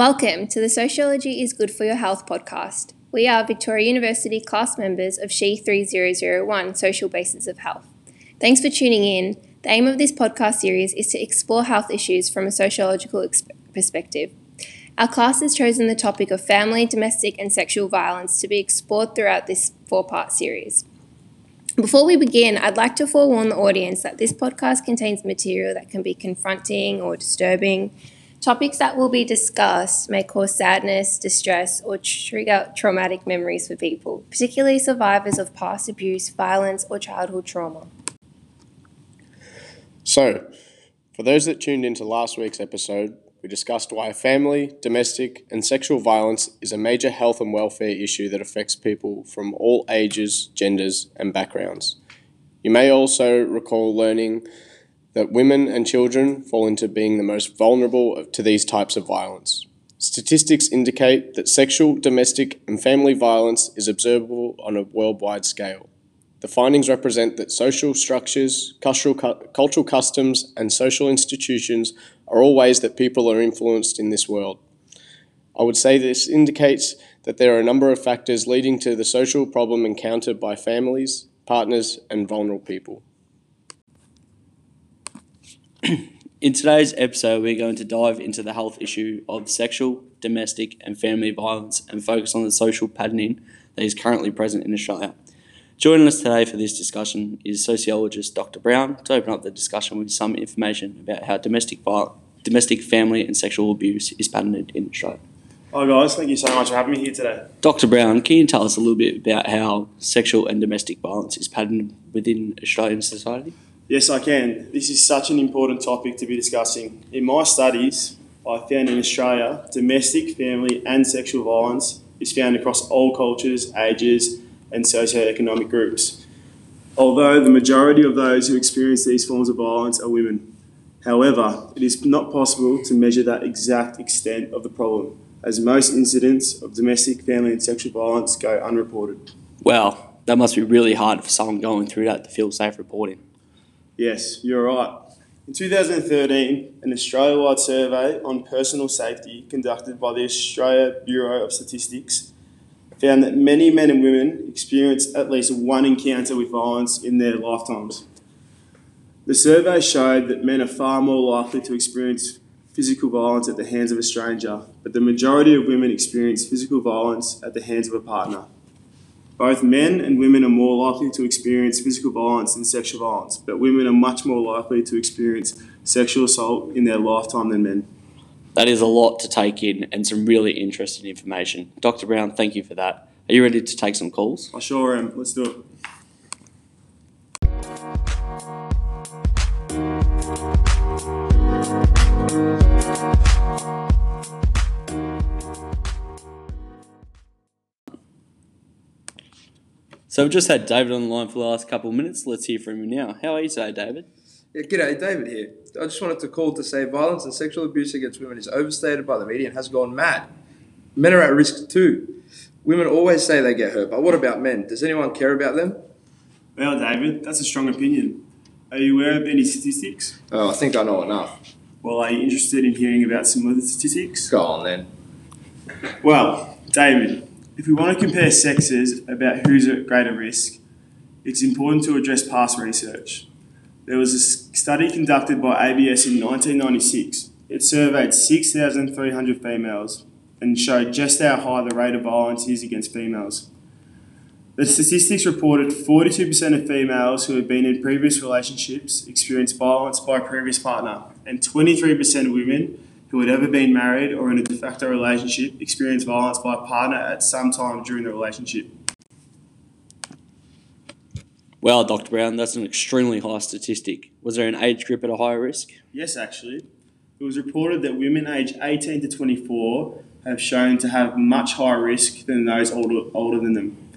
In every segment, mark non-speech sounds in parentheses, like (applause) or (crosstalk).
Welcome to the Sociology is Good for Your Health podcast. We are Victoria University class members of SHE 3001 Social Basis of Health. Thanks for tuning in. The aim of this podcast series is to explore health issues from a sociological perspective. Our class has chosen the topic of family, domestic, and sexual violence to be explored throughout this four part series. Before we begin, I'd like to forewarn the audience that this podcast contains material that can be confronting or disturbing. Topics that will be discussed may cause sadness, distress, or trigger traumatic memories for people, particularly survivors of past abuse, violence, or childhood trauma. So, for those that tuned into last week's episode, we discussed why family, domestic, and sexual violence is a major health and welfare issue that affects people from all ages, genders, and backgrounds. You may also recall learning that women and children fall into being the most vulnerable to these types of violence. Statistics indicate that sexual, domestic, and family violence is observable on a worldwide scale. The findings represent that social structures, cultural, cultural customs, and social institutions are all ways that people are influenced in this world. I would say this indicates that there are a number of factors leading to the social problem encountered by families, partners, and vulnerable people. (clears throat) In today's episode, we're going to dive into the health issue of sexual, domestic, and family violence and focus on the social patterning that is currently present in Australia. Joining us today for this discussion is sociologist Dr. Brown to open up the discussion with some information about how domestic violence, domestic family and sexual abuse is patterned in Australia. Hi guys, thank you so much for having me here today. Dr. Brown, can you tell us a little bit about how sexual and domestic violence is patterned within Australian society? Yes, I can. This is such an important topic to be discussing. In my studies, I found in Australia, domestic, family, and sexual violence is found across all cultures, ages, and socio-economic groups. Although the majority of those who experience these forms of violence are women. However, it is not possible to measure that exact extent of the problem, as most incidents of domestic, family, and sexual violence go unreported. Well, that must be really hard for someone going through that to feel safe reporting. Yes, you're right. In 2013, an Australia wide survey on personal safety conducted by the Australia Bureau of Statistics found that many men and women experience at least one encounter with violence in their lifetimes. The survey showed that men are far more likely to experience physical violence at the hands of a stranger, but the majority of women experience physical violence at the hands of a partner. Both men and women are more likely to experience physical violence than sexual violence, but women are much more likely to experience sexual assault in their lifetime than men. That is a lot to take in and some really interesting information. Dr. Brown, thank you for that. Are you ready to take some calls? I sure am. Let's do it. So we've just had David on the line for the last couple of minutes. Let's hear from him now. How are you today, David? Yeah, g'day, David here. I just wanted to call to say violence and sexual abuse against women is overstated by the media and has gone mad. Men are at risk too. Women always say they get hurt, but what about men? Does anyone care about them? Well, David, that's a strong opinion. Are you aware of any statistics? Oh, I think I know enough. Well, are you interested in hearing about some of the statistics? Go on then. Well, David, if we want to compare sexes about who's at greater risk, it's important to address past research. There was a study conducted by ABS in 1996. It surveyed 6,300 females and showed just how high the rate of violence is against females. The statistics reported 42% of females who had been in previous relationships experienced violence by a previous partner, and 23% of women who had ever been married or in a de facto relationship experienced violence by a partner at some time during the relationship. Well, Dr. Brown, that's an extremely high statistic. Was there an age group at a higher risk? Yes, actually. It was reported that women aged 18 to 24 have shown to have much higher risk than those older, older than them.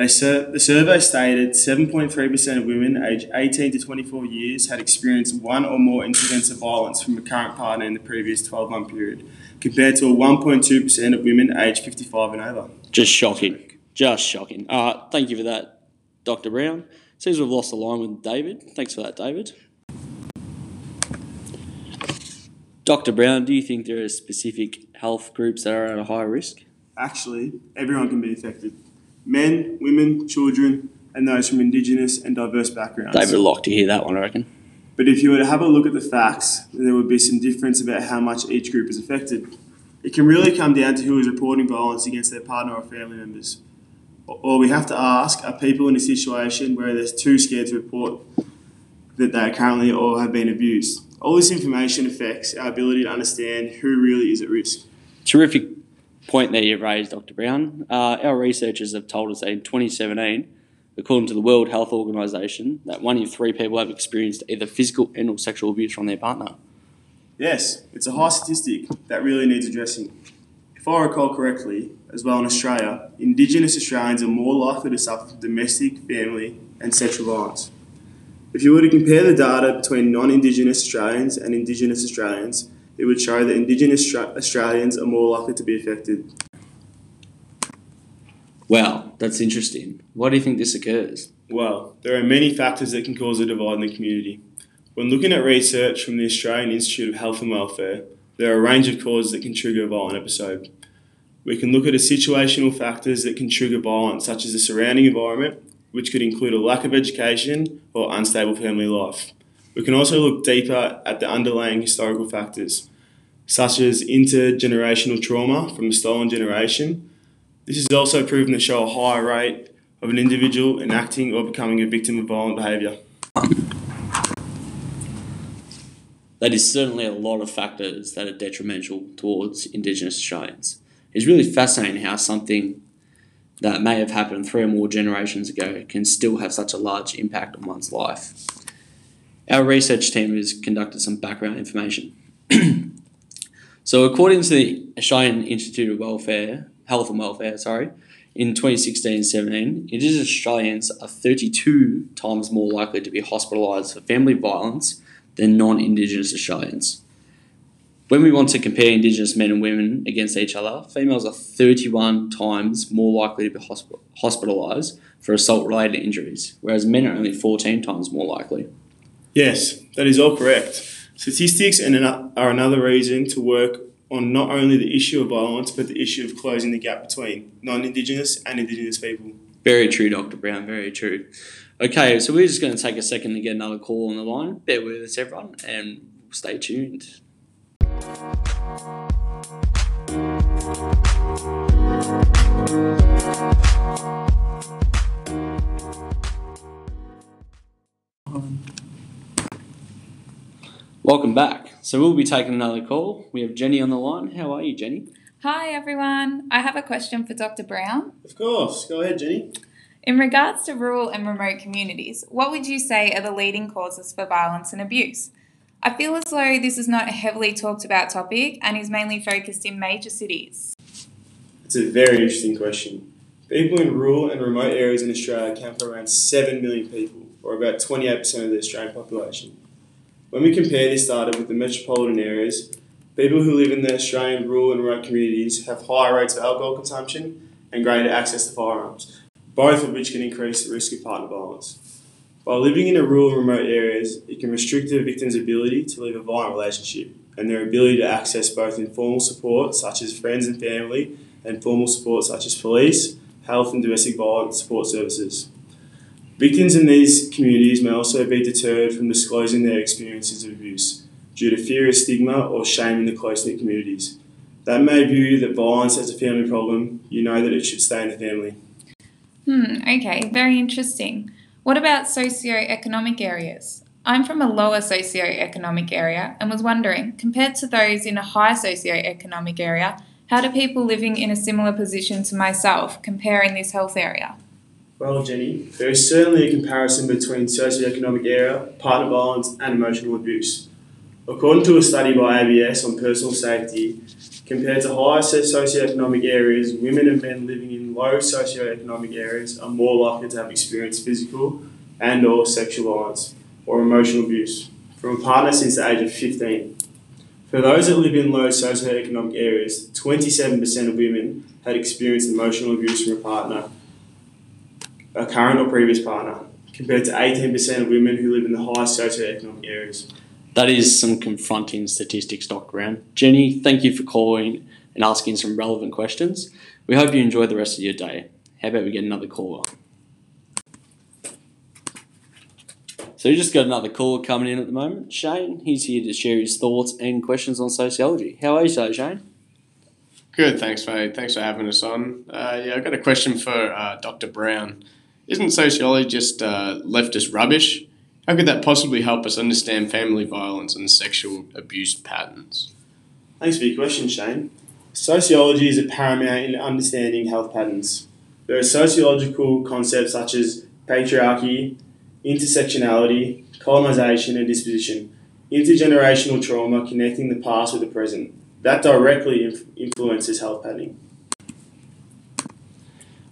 They sur- the survey stated 7.3% of women aged 18 to 24 years had experienced one or more incidents of violence from a current partner in the previous 12 month period, compared to 1.2% of women aged 55 and over. Just shocking. Just shocking. Uh, thank you for that, Dr. Brown. Seems we've lost the line with David. Thanks for that, David. Dr. Brown, do you think there are specific health groups that are at a higher risk? Actually, everyone can be affected men, women, children, and those from Indigenous and diverse backgrounds. David would like to hear that one, I reckon. But if you were to have a look at the facts, then there would be some difference about how much each group is affected. It can really come down to who is reporting violence against their partner or family members. Or we have to ask are people in a situation where they're too scared to report that they are currently or have been abused? All this information affects our ability to understand who really is at risk. Terrific point that you've raised, Dr. Brown. Uh, our researchers have told us that in 2017, according to the World Health Organization, that one in three people have experienced either physical and or sexual abuse from their partner. Yes, it's a high statistic that really needs addressing. If I recall correctly, as well in Australia, Indigenous Australians are more likely to suffer from domestic, family, and sexual violence. If you were to compare the data between non Indigenous Australians and Indigenous Australians, it would show that Indigenous Australians are more likely to be affected. Wow, that's interesting. Why do you think this occurs? Well, there are many factors that can cause a divide in the community. When looking at research from the Australian Institute of Health and Welfare, there are a range of causes that can trigger a violent episode. We can look at the situational factors that can trigger violence, such as the surrounding environment, which could include a lack of education or unstable family life. We can also look deeper at the underlying historical factors, such as intergenerational trauma from the stolen generation, this is also proven to show a higher rate of an individual enacting or becoming a victim of violent behaviour. That is certainly a lot of factors that are detrimental towards Indigenous Australians. It's really fascinating how something that may have happened three or more generations ago can still have such a large impact on one's life. Our research team has conducted some background information. (clears throat) so, according to the Australian Institute of Welfare, health and welfare, sorry, in 2016-17, Indigenous Australians are 32 times more likely to be hospitalised for family violence than non-Indigenous Australians. When we want to compare Indigenous men and women against each other, females are 31 times more likely to be hospitalised for assault-related injuries, whereas men are only 14 times more likely. Yes, that is all correct. Statistics are another reason to work on not only the issue of violence, but the issue of closing the gap between non Indigenous and Indigenous people. Very true, Dr. Brown, very true. Okay, so we're just going to take a second to get another call on the line. Bear with us, everyone, and stay tuned. Welcome back. So we'll be taking another call. We have Jenny on the line. How are you, Jenny? Hi, everyone. I have a question for Dr. Brown. Of course. Go ahead, Jenny. In regards to rural and remote communities, what would you say are the leading causes for violence and abuse? I feel as though this is not a heavily talked about topic and is mainly focused in major cities. It's a very interesting question. People in rural and remote areas in Australia account for around 7 million people, or about 28% of the Australian population. When we compare this data with the metropolitan areas, people who live in the Australian rural and remote communities have higher rates of alcohol consumption and greater access to firearms, both of which can increase the risk of partner violence. By living in a rural and remote areas, it can restrict the victim's ability to live a violent relationship and their ability to access both informal support, such as friends and family, and formal support, such as police, health and domestic violence support services. Victims in these communities may also be deterred from disclosing their experiences of abuse due to fear of stigma or shame in the close knit communities. That may view that violence as a family problem, you know that it should stay in the family. Hmm, okay, very interesting. What about socio-economic areas? I'm from a lower socio-economic area and was wondering, compared to those in a high socio-economic area, how do people living in a similar position to myself compare in this health area? Well, Jenny, there is certainly a comparison between socioeconomic area, partner violence, and emotional abuse. According to a study by ABS on personal safety, compared to higher socioeconomic areas, women and men living in low socioeconomic areas are more likely to have experienced physical and or sexual violence or emotional abuse from a partner since the age of 15. For those that live in low socioeconomic areas, 27% of women had experienced emotional abuse from a partner a current or previous partner, compared to 18% of women who live in the highest socioeconomic areas. That is some confronting statistics, Dr. Brown. Jenny, thank you for calling and asking some relevant questions. We hope you enjoy the rest of your day. How about we get another caller? So we just got another caller coming in at the moment. Shane, he's here to share his thoughts and questions on sociology. How are you today, Shane? Good, thanks, mate. Thanks for having us on. Uh, yeah, I've got a question for uh, Dr. Brown. Isn't sociology just uh, leftist rubbish? How could that possibly help us understand family violence and sexual abuse patterns? Thanks for your question, Shane. Sociology is a paramount in understanding health patterns. There are sociological concepts such as patriarchy, intersectionality, colonisation, and disposition, intergenerational trauma connecting the past with the present. That directly inf- influences health patterning.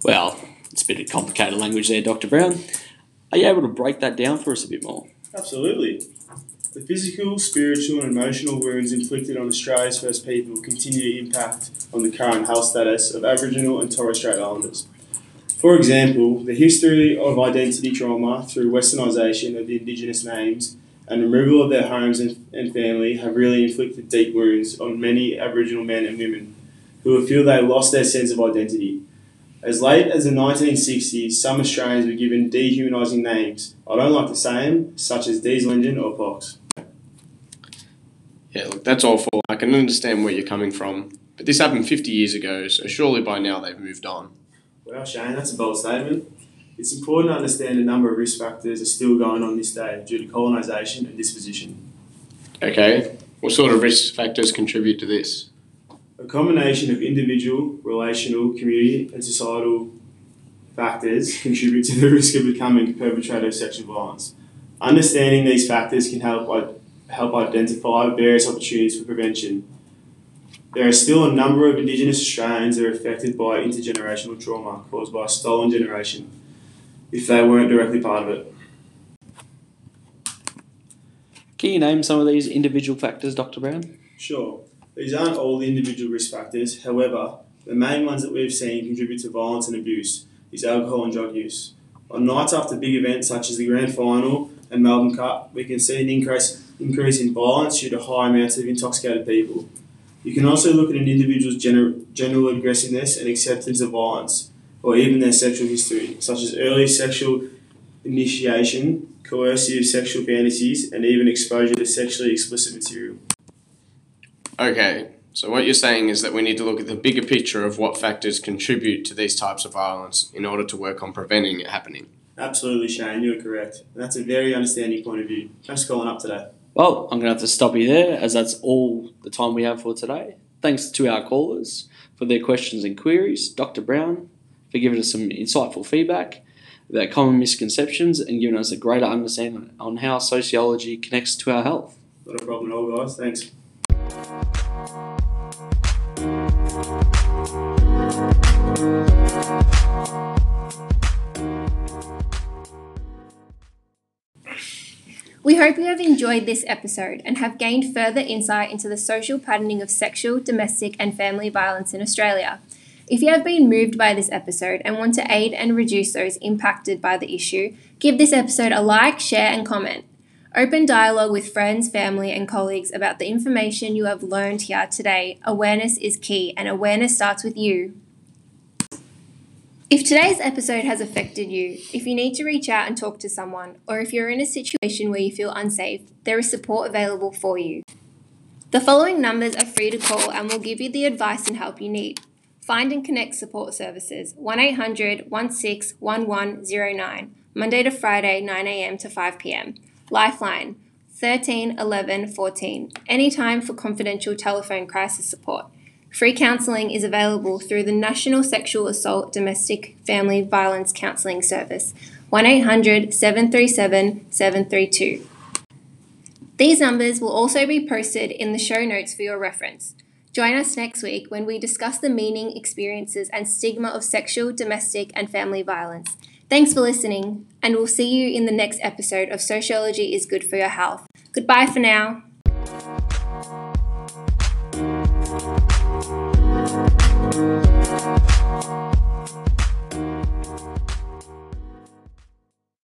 Well, it's a bit of complicated language there, Dr. Brown. Are you able to break that down for us a bit more? Absolutely. The physical, spiritual, and emotional wounds inflicted on Australia's first people continue to impact on the current health status of Aboriginal and Torres Strait Islanders. For example, the history of identity trauma through westernisation of the Indigenous names and removal of their homes and, and family have really inflicted deep wounds on many Aboriginal men and women who feel they lost their sense of identity. As late as the 1960s, some Australians were given dehumanising names. I don't like to say them, such as Diesel Engine or Pox. Yeah, look, that's awful. I can understand where you're coming from. But this happened 50 years ago, so surely by now they've moved on. Well, Shane, that's a bold statement. It's important to understand a number of risk factors are still going on this day due to colonisation and disposition. Okay, what sort of risk factors contribute to this? A combination of individual, relational, community, and societal factors contribute to the (laughs) risk of becoming a perpetrator of sexual violence. Understanding these factors can help help identify various opportunities for prevention. There are still a number of Indigenous Australians that are affected by intergenerational trauma caused by a stolen generation, if they weren't directly part of it. Can you name some of these individual factors, Dr. Brown? Sure. These aren't all the individual risk factors, however, the main ones that we've seen contribute to violence and abuse is alcohol and drug use. On nights after big events such as the Grand Final and Melbourne Cup, we can see an increase, increase in violence due to high amounts of intoxicated people. You can also look at an individual's general, general aggressiveness and acceptance of violence, or even their sexual history, such as early sexual initiation, coercive sexual fantasies, and even exposure to sexually explicit material. Okay, so what you're saying is that we need to look at the bigger picture of what factors contribute to these types of violence in order to work on preventing it happening. Absolutely, Shane, you're correct. That's a very understanding point of view. Thanks for calling up today. Well, I'm going to have to stop you there as that's all the time we have for today. Thanks to our callers for their questions and queries, Dr. Brown for giving us some insightful feedback about common misconceptions and giving us a greater understanding on how sociology connects to our health. Not a problem at all, guys. Thanks. We hope you have enjoyed this episode and have gained further insight into the social patterning of sexual, domestic, and family violence in Australia. If you have been moved by this episode and want to aid and reduce those impacted by the issue, give this episode a like, share, and comment. Open dialogue with friends, family, and colleagues about the information you have learned here today. Awareness is key, and awareness starts with you. If today's episode has affected you, if you need to reach out and talk to someone, or if you're in a situation where you feel unsafe, there is support available for you. The following numbers are free to call and will give you the advice and help you need. Find and Connect Support Services 1800 16 1109, Monday to Friday 9am to 5pm. Lifeline 13 11 14, anytime for confidential telephone crisis support. Free counselling is available through the National Sexual Assault Domestic Family Violence Counselling Service 1800 737 732. These numbers will also be posted in the show notes for your reference. Join us next week when we discuss the meaning, experiences, and stigma of sexual, domestic, and family violence. Thanks for listening, and we'll see you in the next episode of Sociology is Good for Your Health. Goodbye for now.